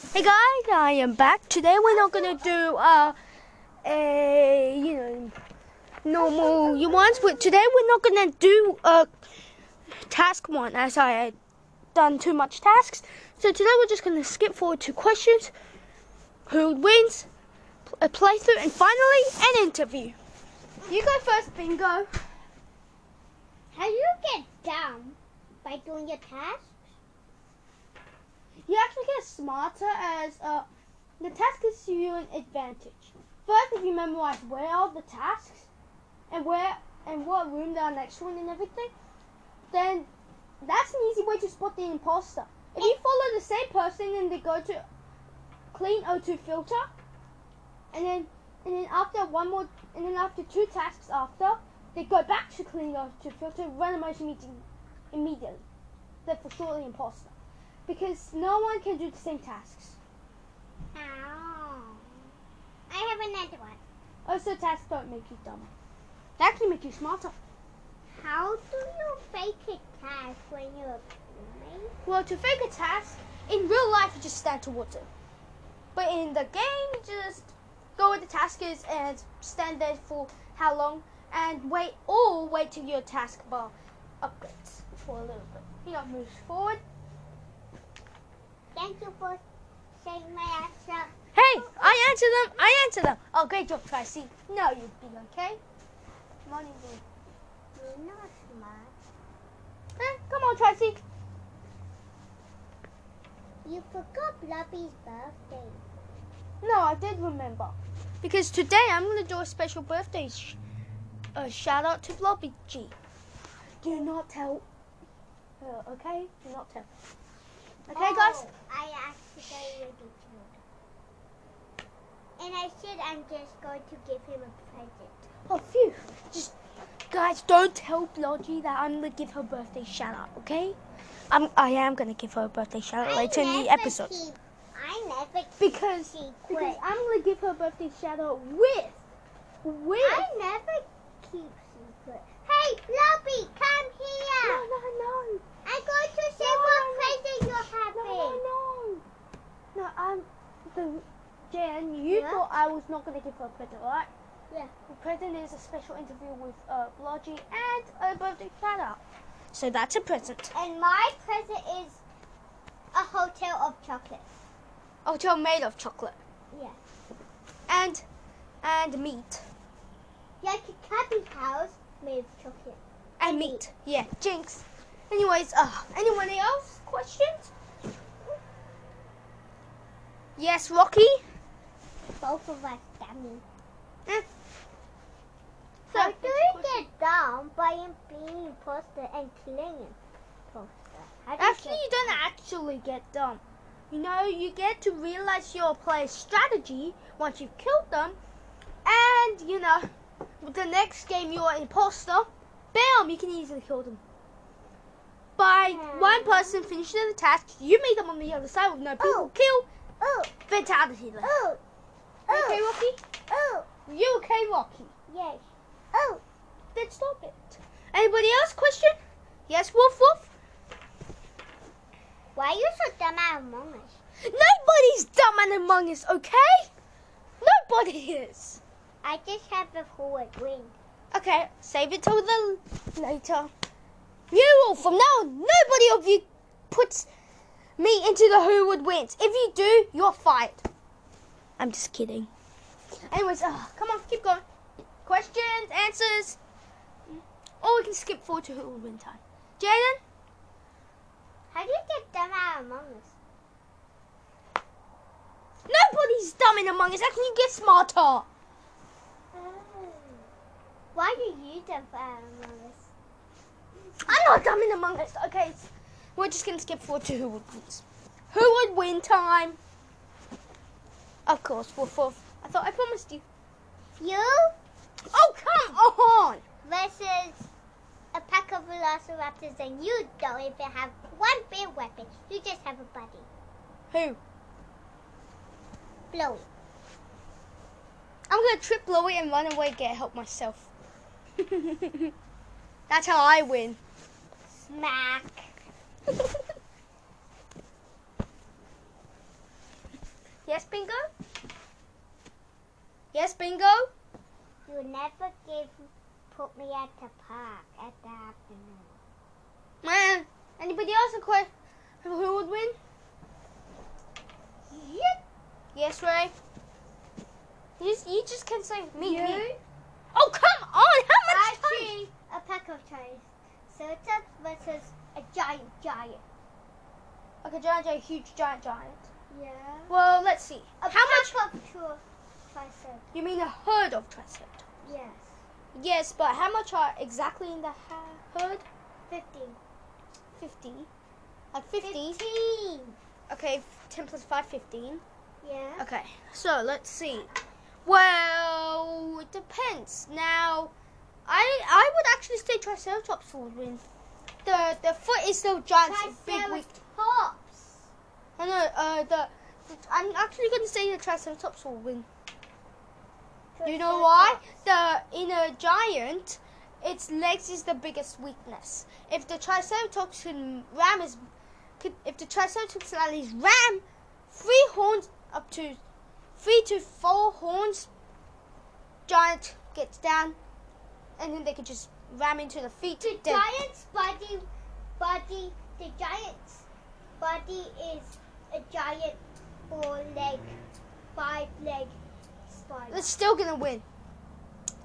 Hey guys, I am back. Today we're not gonna do uh, a you know normal ones, but today we're not gonna do a task one as I had done too much tasks. So today we're just gonna skip forward to questions, who wins, a playthrough, and finally an interview. You go first, Bingo. How you get dumb by doing your tasks? You actually get smarter as uh, the task gives you an advantage. First, if you memorize where are the tasks and where and what room they are next to and everything, then that's an easy way to spot the imposter. If you follow the same person and they go to clean O2 filter, and then and then after one more and then after two tasks after, they go back to clean O2 filter, and randomize meeting immediately. They're for sure the imposter. Because no one can do the same tasks. Oh. I have another one. Also, tasks don't make you dumb. They actually make you smarter. How do you fake a task when you're playing? Well, to fake a task, in real life, you just stand towards it. But in the game, you just go where the task is and stand there for how long and wait, or wait till your task bar upgrades for a little bit. You know, moves forward. Thank you for saying my answer. Hey, I answer them. I answer them. Oh, great job, Tracy. No, you'd be okay. Morning, you. You're not smart. Eh, come on, Tracy. You forgot Blobby's birthday. No, I did remember. Because today I'm going to do a special birthday sh- uh, shout out to Blobby G. Do not tell her, okay? Do not tell. Okay, guys? Oh, I accidentally killed. And I said I'm just going to give him a present. Oh, phew. Just, guys, don't tell Blodgy that I'm going to give her birthday shout out, okay? I'm, I am going to give her a birthday shout out I later in the episode. Keep, I never keep Because, secrets. because I'm going to give her a birthday shout out with, with. I never keep secrets. Hey, Blobby, come here! no, no, no. I'm going to say No, what no, no. present you're No, no, no. No, um, the, Jan, you Yeah? thought I was not going to give her a present, right? Yeah. The present is a special interview with uh, Blodgy and a birthday shout out. So that's a present. And my present is a hotel of chocolate. A hotel made of chocolate. Yeah. And, and meat. Like a cabbage house made of chocolate. And meat. Yeah, jinx. Anyways, uh, anyone else? Questions? Yes, Rocky? Both of us dummy. Eh. So So, do you get down by being imposter and killing imposter? Actually, you don't actually get dumb. You know, you get to realize your player's strategy once you've killed them, and you know, with the next game you're an imposter, bam, you can easily kill them. By one person finishing the task, you meet them on the other side with no people Oh. kill, Oh, fatality. Oh, You okay, oh, Rocky? oh, You okay, Rocky? yes. Oh, Then stop it. Anybody else? Question? Yes, Wolf Wolf? why are you so dumb at Among Us? Nobody's dumb and among us, okay? Nobody is. I just have a forward wing. Okay, save it till the later. You all, from now on, nobody of you puts me into the who would wins. If you do, you're fired. I'm just kidding. Anyways, uh, come on, keep going. Questions, answers. Or we can skip forward to who would win time. Jaden? How do you get dumb at Among Us? Nobody's dumb in Among Us. How can you get smarter? Oh. Why are you dumb at Among Us? I'm not dumb in Among Us. Okay, we're just gonna skip forward to who would win. Who would win time? Of course, Wolf Wolf. I thought I promised you. You Oh, come on! versus a pack of velociraptors and you don't even have one big weapon. You just have a buddy. Who? Blowy. I'm gonna trip Chloe and run away, get help myself. That's how I win. Smack. Yes, Bingo? Yes, Bingo? You never give put me at the park at the afternoon. Man, anybody else a question? Who would win? Yep. Yes, Ray. You just, you just can say me, You? me. Oh, come on! How much time? Actually, a pack of cherries. Certain versus a giant giant. Okay, giant, giant, huge, giant, giant. Yeah. Well, let's see. A How much? of triceratops. You mean a herd of triceratops? Yes. Yes, but how much are exactly in the herd? Fifteen. 50. Like 50. Fifteen. Okay, 10 plus 5, 15. Yeah. Okay, so let's see. Well, it depends. Now, I I would actually say Triceratops would win. The the foot is so giant, big, weak. Triceratops. I know. Uh, the, I'm actually going to say the Triceratops will win. You know why? The in a giant, its legs is the biggest weakness. If the Triceratops can ram is, could, if the Triceratops can at least ram three horns up to three to four horns, giant gets down, and then they could just ram into the feet. The Dead. giant's body, body, the giant's body is a giant four leg, five leg spider. It's still gonna win.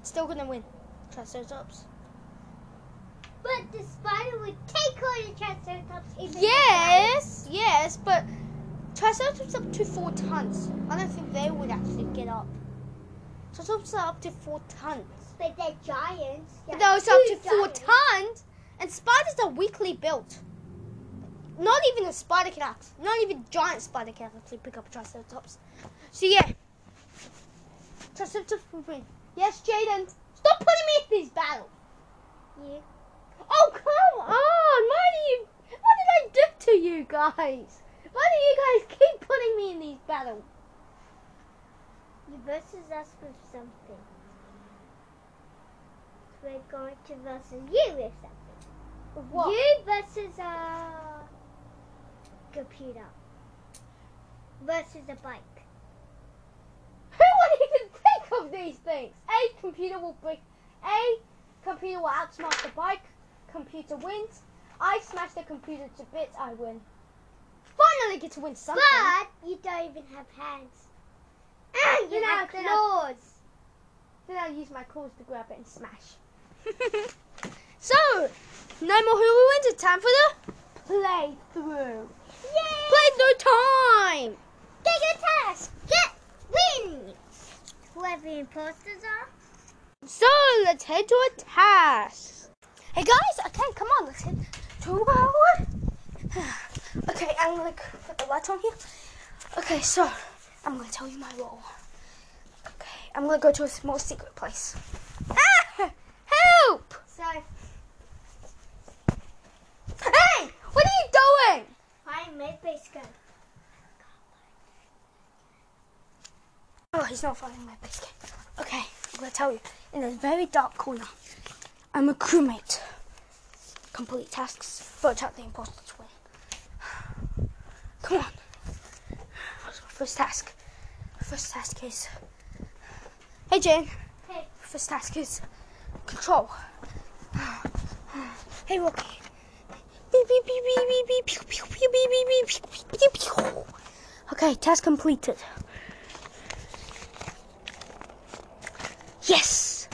It's still gonna win. Triceratops. But the spider would take on the triceratops. Yes, yes, but Triceratops up to four tons. I don't think they would actually get up. Triceratops are up to four tons. But they're giants. But They're those up to huge four tons, and spiders are weakly built. Not even a spider can act. Not even giant spider can actually pick up a Triceratops. So yeah, Triceratops will win. Yes, Jaden. Stop putting me in these battles. You. Oh come on! Why do you? What did I do to you guys? Why do you guys keep putting me in these battles? You versus us with something. We're going to versus you with something. What? You versus a computer. Versus a bike. Who would even think of these things? A computer will break. A computer will outsmart the bike. Computer wins. I smash the computer to bits. I win. Finally get to win something. But you don't even have hands. And you I- have claws. Then I use my claws to grab it and smash. so, no more who will wins. It's time for the playthrough. Yay! Playthrough time. Get your task. Get win. Whoever the imposters are. So let's head to a task. Hey guys, okay, come on, let's head to our. Okay, I'm gonna put the lights on here. Okay, so I'm gonna tell you my role. Okay, I'm gonna go to a small secret place. Ah! Help! So Hey! What are you doing? find my base gun. Oh, he's not finding my base game. Okay, I'm gonna tell you. In a very dark corner, I'm a crewmate. Complete tasks, vote out the imposters win. Come on. First task. First task is. Hey Jane. Hey. First task is control. Hey Rocky. Okay, task completed. beep, beep, beep, pew, pew, pew, beep, beep, beep, pew, pew, pew, pew. Okay, task completed. Yes.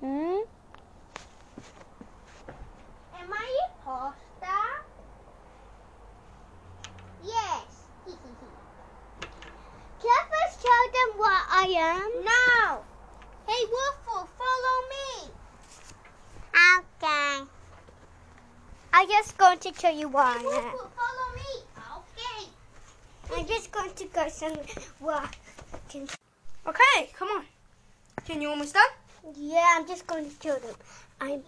Hmm. Am I imposter? Yes. Can I first tell them what I am? No. Hey, Wolfo, follow me. Okay. I'm just going to tell you what I am. Wolfo, follow me. Okay. I'm just going to go somewhere. Can... Okay, come on. Can you almost done? Yeah, I'm just going to tell them I'm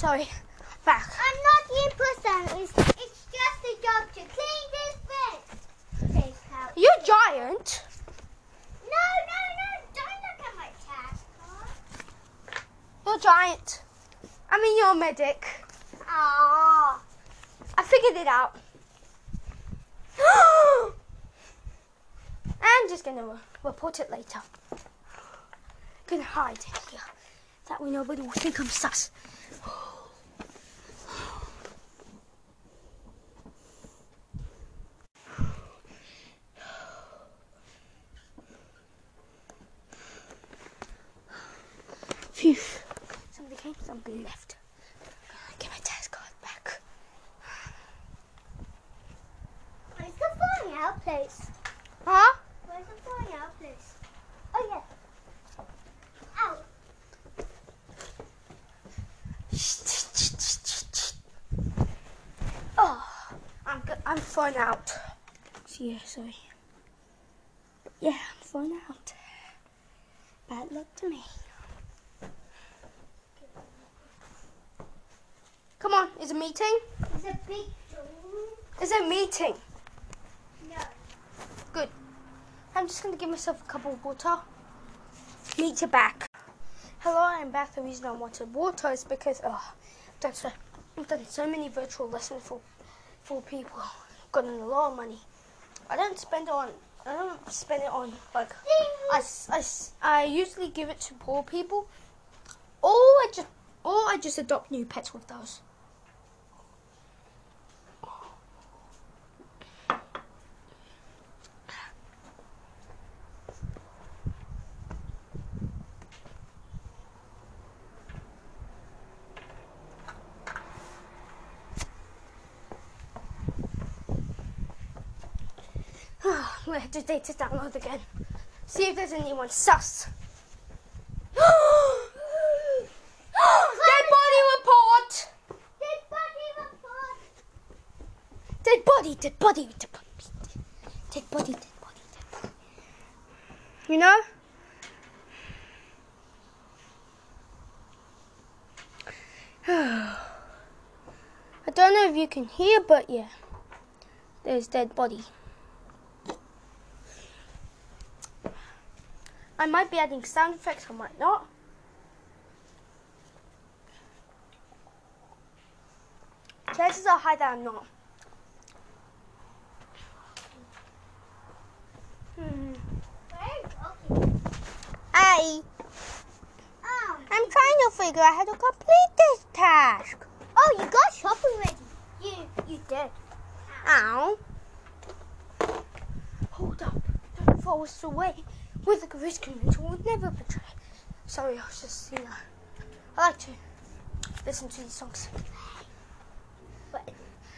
Sorry. Back. I'm not the person. It's, it's just a job to clean this bed. You giant. No, no, no. Don't look at my cat. You're giant. I mean, you're a medic. Aww. I figured it out. I'm just going to uh, report it later. Going to hide here. That way nobody will think I'm sus. Phew. Somebody came, somebody left. Uh, Get my test card back. Where's the flying out place? Huh? Where's the flying out place? Oh yeah. Ow. Oh, I'm go- I'm fine out. Yeah, sorry. Yeah, I'm fine out. Bad luck to me. Come on, is a meeting? It's a big. Is a meeting? No. Good. I'm just gonna give myself a cup of water. Meet you back. Hello, I'm back. The reason I wanted water is because oh, I've done so, I've done so many virtual lessons for for people. Gotten a lot of money. I don't spend it on. I don't spend it on like I, I I usually give it to poor people. Or I just or I just adopt new pets with those. Have to data download again. See if there's anyone sus. Dead body report! Dead body report. Dead body, dead body, dead body. Dead body, dead body, dead body. You know? I don't know if you can hear, but yeah. There's dead body. I might be adding sound effects, I might not. Chances are high that I'm not. Hmm. I Oh. I'm trying to figure out how to complete this task. Oh, you got shopping ready. You you did. Ow. Hold up. Don't us away. With the risk convention would never betray. Sorry, I was just, you know. I like to listen to these songs. But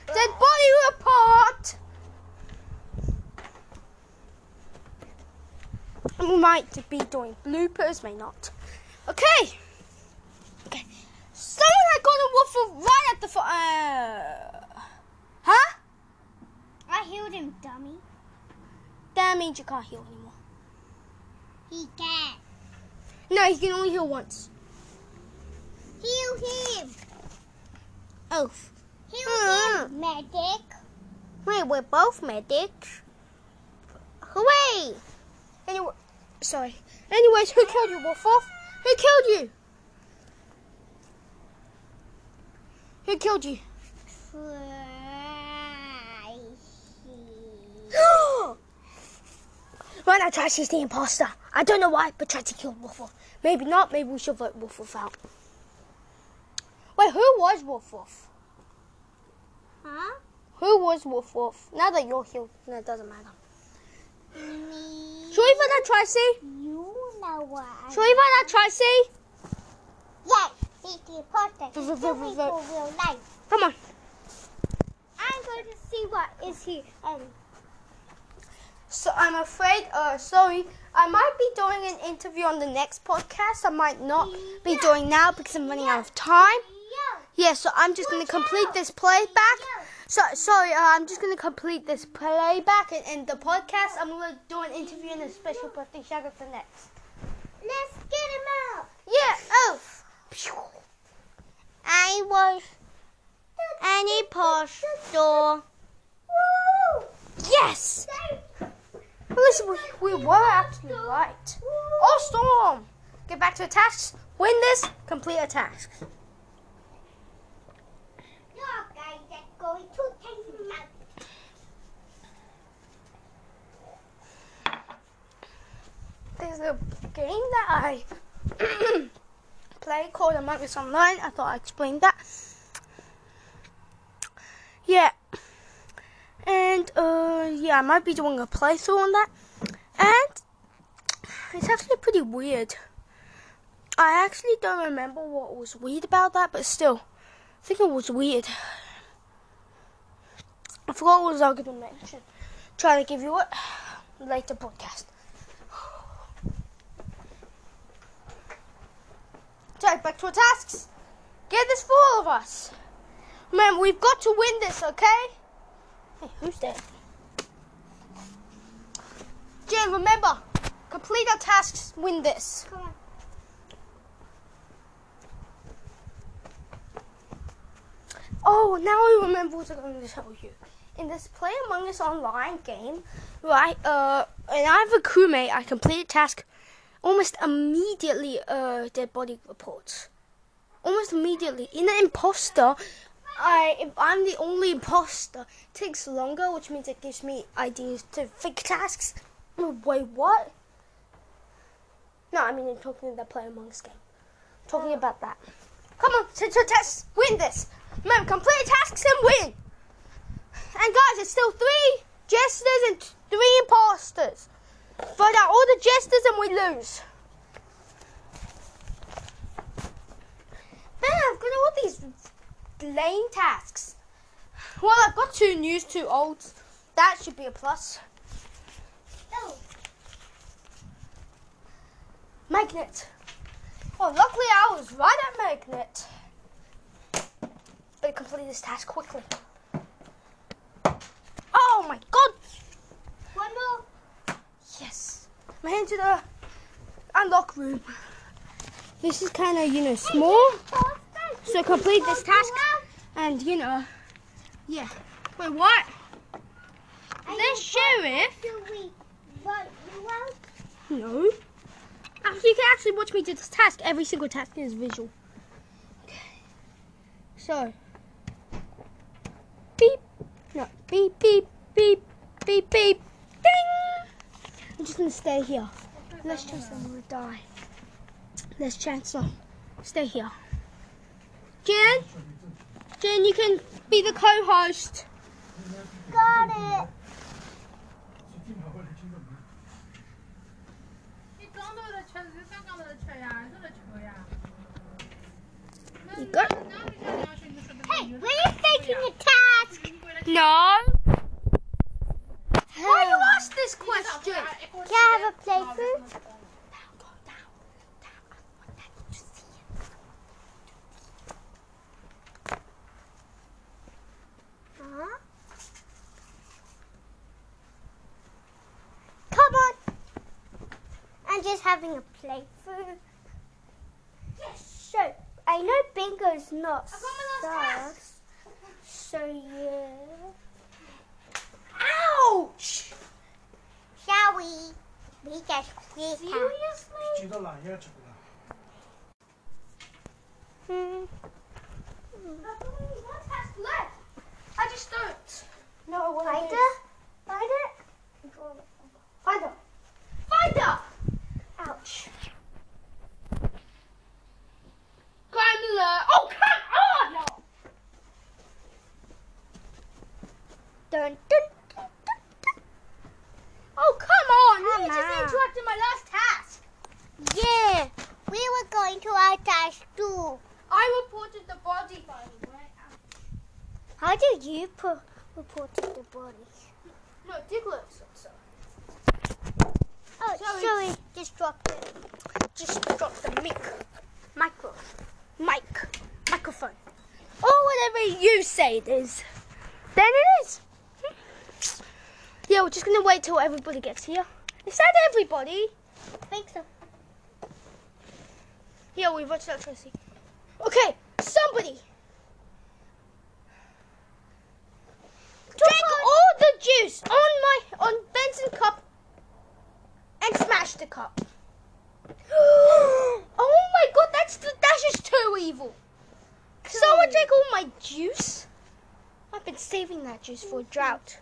Dead body report! We might be doing bloopers, may not. Okay. Okay. Someone had got a waffle right at the fo- uh Huh? I healed him, dummy. That means you can't heal anymore. He can. No, he can only heal once. Heal him. Oh. Heal Mm. him, medic. Wait, we're both medics. Hooray! Anyway, sorry. Anyways, who killed you, Wolf Wolf? Who killed you? Who killed you? Right now, Trashy's the imposter. I don't know why, but Trashy to kill Wolf. Maybe not. Maybe we should vote Wolf Wolf out. Wait, who was Wolf Wolf? Huh? Who was Wolf Wolf? Now that you're healed, no, it doesn't matter. Me. Should we vote that Tracy? You know what? Should we vote that Tracy? Yes. V- v- v- v- real life. Come on. I'm going to see what is he and So I'm afraid, uh, sorry, I might be doing an interview on the next podcast. I might not be doing now because I'm running out of time. yeah. Yeah, so I'm just going to complete this playback. So sorry, uh, I'm just going to complete this playback and, and the podcast. I'm going to do an interview and a special birthday shout out for next. Let's get him out. Yeah. Oh. I was an imposter. Woo! Yes. Listen, we, we were actually right. Oh, Storm! Get back to the tasks. Win this, complete a task. You guys are going to take me out. There's a game that I play called Among Us Online. I thought I explained that. Yeah. And uh yeah, I might be doing a playthrough on that. And it's actually pretty weird. I actually don't remember what was weird about that, but still, I think it was weird. I forgot what was I going to mention. Try to give you a later podcast. So back to our tasks. Get this for all of us. Man, we've got to win this, okay? Hey, who's that? Jen, remember, complete our tasks, win this. Come on. Oh, now I remember what I'm going to tell you. In this Play Among Us online game, right, uh, and I have a crewmate, I completed task almost immediately, uh, dead body reports. Almost immediately. In the imposter, I, if I'm the only imposter, takes longer, which means it gives me ideas to fake tasks. Wait, what? No, I mean, I'm talking about the Play Among Us game. talking about that. Come on, set your tests, win this. Man, complete tasks and win. And guys, it's still three jesters and three imposters. Find out all the jesters and we lose. Man, I've got all these lame tasks. Well, I've got two news, two olds. That should be a plus. Oh, Magnet. Well, luckily I was right at Magnet. Better complete this task quickly. Oh my god! one more. Yes. I'm heading to the unlock room. This is kind of, you know, small. So complete this task. And, you know, yeah. Wait, what? The sheriff? Do we vote you out? No. Actually, you can actually watch me do this task. Every single task is visual. Okay. So. Beep. No. Beep, beep, beep, beep, beep. Ding! I'm just gonna stay here. Less chance I'm gonna die. Less chance of stay here. Jen? Jen, you can be the co-host. Got it. You got it. Hey, were you taking a task? No. Why you ask this question? Can I have a playthrough? having a playthrough. Yes. So I know bingo's not stars. So yeah. Ouch! Shall we? We just quit. Seriously? Hmm. Left. I just don't. No, I. is. There it is. Yeah, we're just gonna wait till everybody gets here. Is that everybody? I think so. Yeah, we've watched electricity. Okay, somebody. Drink all the juice on my on Benson cup and smash the cup. oh my god, that's the that is too evil. Someone drink all my juice. I've been saving that juice for a drought.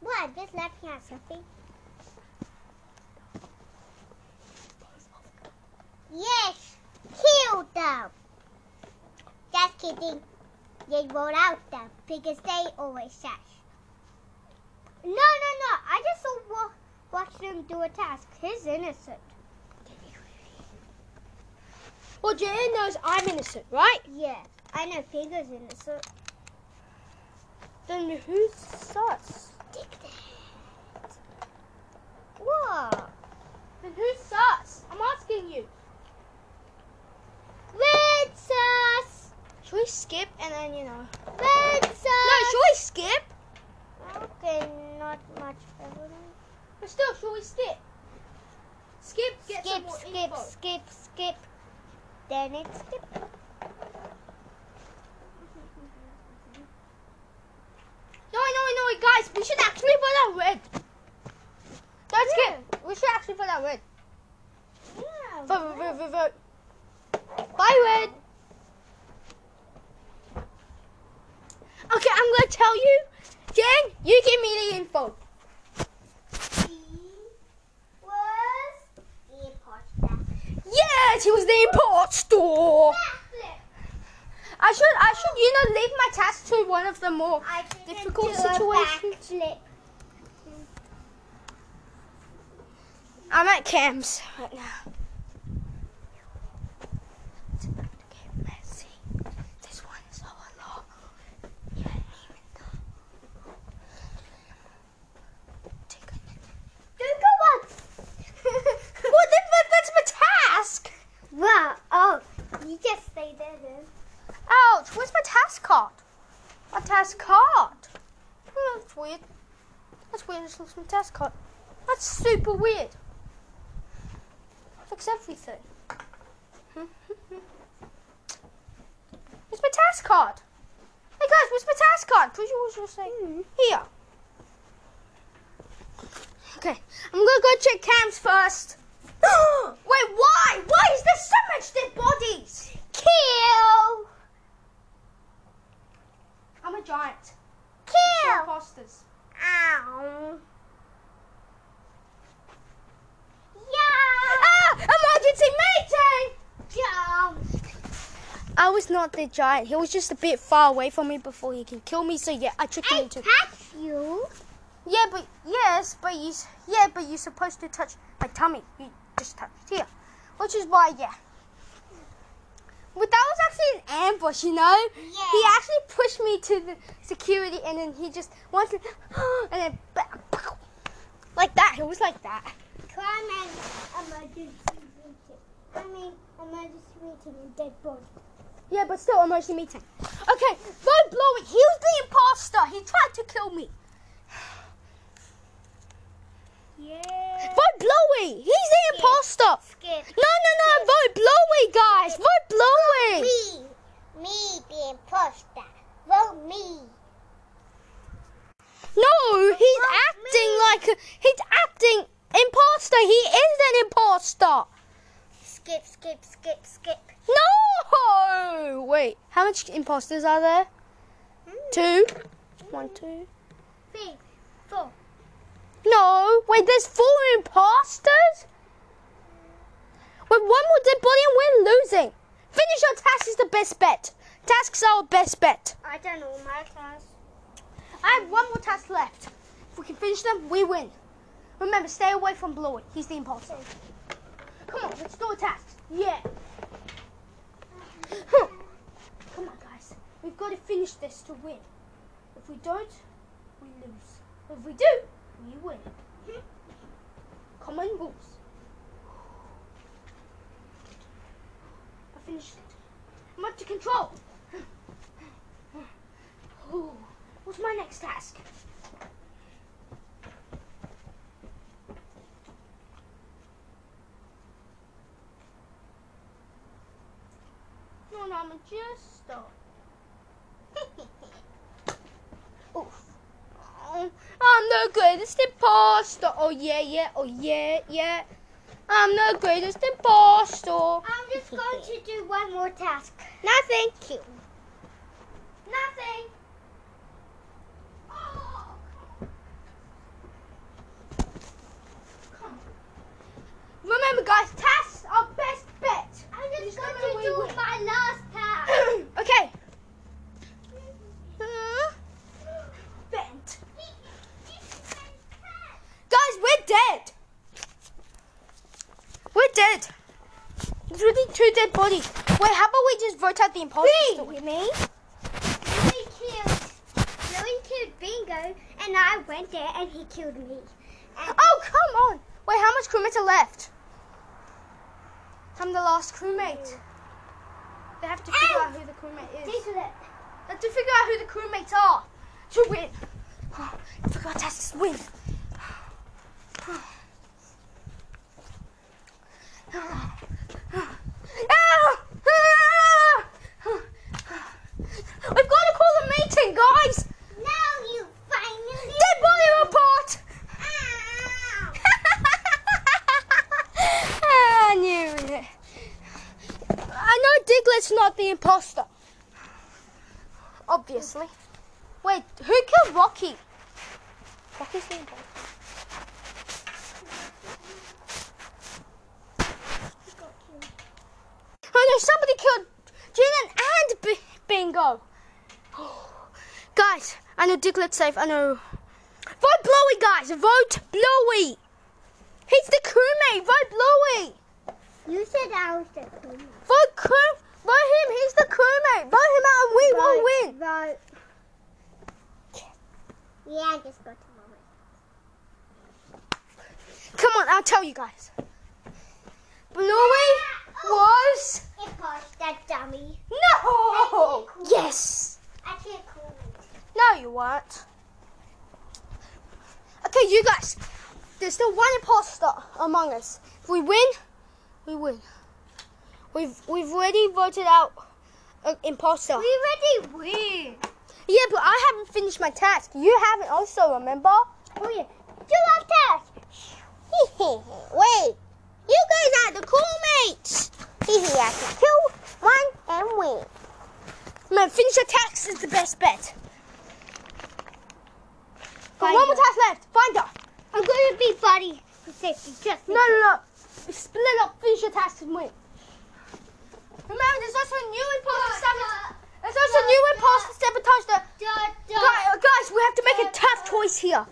What? Just laughing at something? Yes! Kill them! Just kidding. They roll out them because they always sash. No, no, no. I just saw wa- watch them do a task. He's innocent. Well, Jan knows I'm innocent, right? I know Finger's innocent. Then who's sus? Take that. What? Then who's sus? I'm asking you. Red sauce! Should we skip and then, you know? Red sauce! No, should we skip? Okay, not much better. But still, should we skip? Skip, get some Skip, more skip, info. skip, skip. Then it skip. No, no, no, guys, we should actually put that red. Don't skip. We should actually put that red. Yeah. Vote, vote, vote, vote. Bye, red. Okay, I'm gonna tell you. Jen, you give me the info. was imposter. Yes, he was the import store. I should, I should, you know, leave my task to one of the more difficult situations. I'm at Cam's right now. It's about to get messy. This one is all along. You don't even know. Take a Don't go on. Well, that, that, that's my task. Wow. Oh, you just stay there. Ouch, where's my task card? My task card. Oh, hmm, that's weird. That's weird, just lost my task card. That's super weird. Fix everything. Where's my task card? Hey guys, where's my task card? Please, you was say here. Okay, I'm gonna go check cams first. Wait, why? Why is there so much dead bodies? Kill. I'm a giant. Kill. Imposters. Ow. Yeah. Ah! Emergency meeting! Jump. I was not the giant. He was just a bit far away from me before he can kill me. So yeah, I tricked him I into. touch you. Yeah, but yes, but you yeah, but you're supposed to touch my tummy. You just touched here, which is why yeah. But that was actually an ambush, you know. Yeah. He actually pushed me to the security, and then he just wanted, and then like that. It was like that. Crime and emergency meeting. I mean, emergency meeting and dead body. Yeah, but still emergency meeting. Okay, vote Blowy. He was the imposter. He tried to kill me. Yeah. Vote Blowy. He's the Skip. imposter. Skip. No, no, no. Vote Blowy, guys. Vote Blowy. Me. Me, the imposter. Vote me. No, he's Vote acting me. like he's acting imposter. He is an imposter. Skip, skip, skip, skip. No. Wait, how much imposters are there? Hmm. Two. One, two. Three, four. No. Wait, there's four imposters. With one more dead body and we're losing. Finish your task is the best bet. Tasks are our best bet. I don't know my class. I have one more task left. If we can finish them, we win. Remember, stay away from Blowy. He's the imposter. Come on, let's do a task. Yeah. Come on, guys. We've got to finish this to win. If we don't, we lose. If we do, we win. Common rules. I finished it. I'm up to control. Ooh, what's my next task? No, no, I'm just stop. Oof. Oh, I'm the greatest imposter. Oh yeah, yeah, oh yeah, yeah. I'm the greatest imposter. I'm just going to do one more task. Nothing. Cute. Nothing. Oh, come on. Remember, guys, tasks are best bet. I'm just just gonna going to wait, do wait. my last task. okay. Uh, Bent. Guys, we're dead. We're dead. There's really dead. Wait, how about we just vote out the imposters? to win? me? Louis killed. Louis killed Bingo, and I went there and he killed me. And Oh, come on. Wait, how much crewmates are left? I'm the last crewmate. They have to figure Ow! out who the crewmate is. They have to figure out who the crewmates are to win. Figure out tasks to win. We've got to call a meeting, guys. Now you finally. Dead body report. Ow! I knew it. I know Diglett's not the imposter. Obviously. Wait, who killed Rocky? Rocky's the imposter. Oh no, somebody killed Jaden and B- Bingo. guys, I know Diglett's safe. I know. Vote Bluey, guys. Vote Bluey. He's the crewmate. Vote Bluey. You said I was the queen. Vote crew. Vote him. He's the crewmate. Vote him out, and we won't win. Right. Yeah, I just got to moment. Come on, I'll tell you guys. Bluey was oh. Imposter dummy. no. Yes. I can't call it. No, you weren't. Okay, you guys. There's still one imposter among us. If we win, we win. We've we've already voted out an imposter. We already win. Yeah, but I haven't finished my task. You haven't also, remember? Oh yeah. Do our task. Wait, you guys are the cool mates. He has to kill one and win. Man, finish your task is the best bet. Got one more task left. Find her. I'm going to be buddy for safety. Just No, no, no. Split up, finish your task and win. Remember, there's also a new imposter sabotage. There's also a new imposter sabotage. Da, guys, uh, guys, we have to make a tough choice here.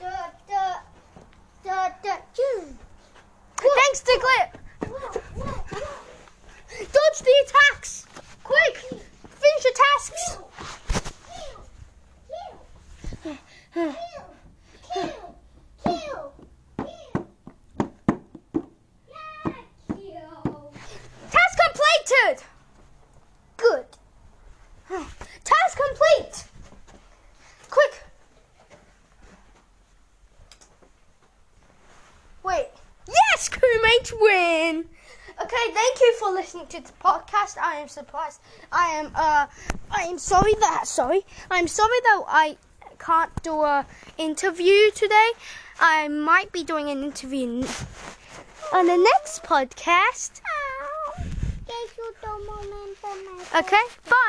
da, da, da, da. Thanks, Diglett. Dodge the attacks. Quick, finish your tasks. Task completed. Good. Task complete. Quick. Wait. Yes, crewmates win. Okay, thank you for listening to the podcast. I am surprised. I am uh I am sorry that sorry. I'm sorry that I can't do a interview today. I might be doing an interview on the next podcast. Okay, bye.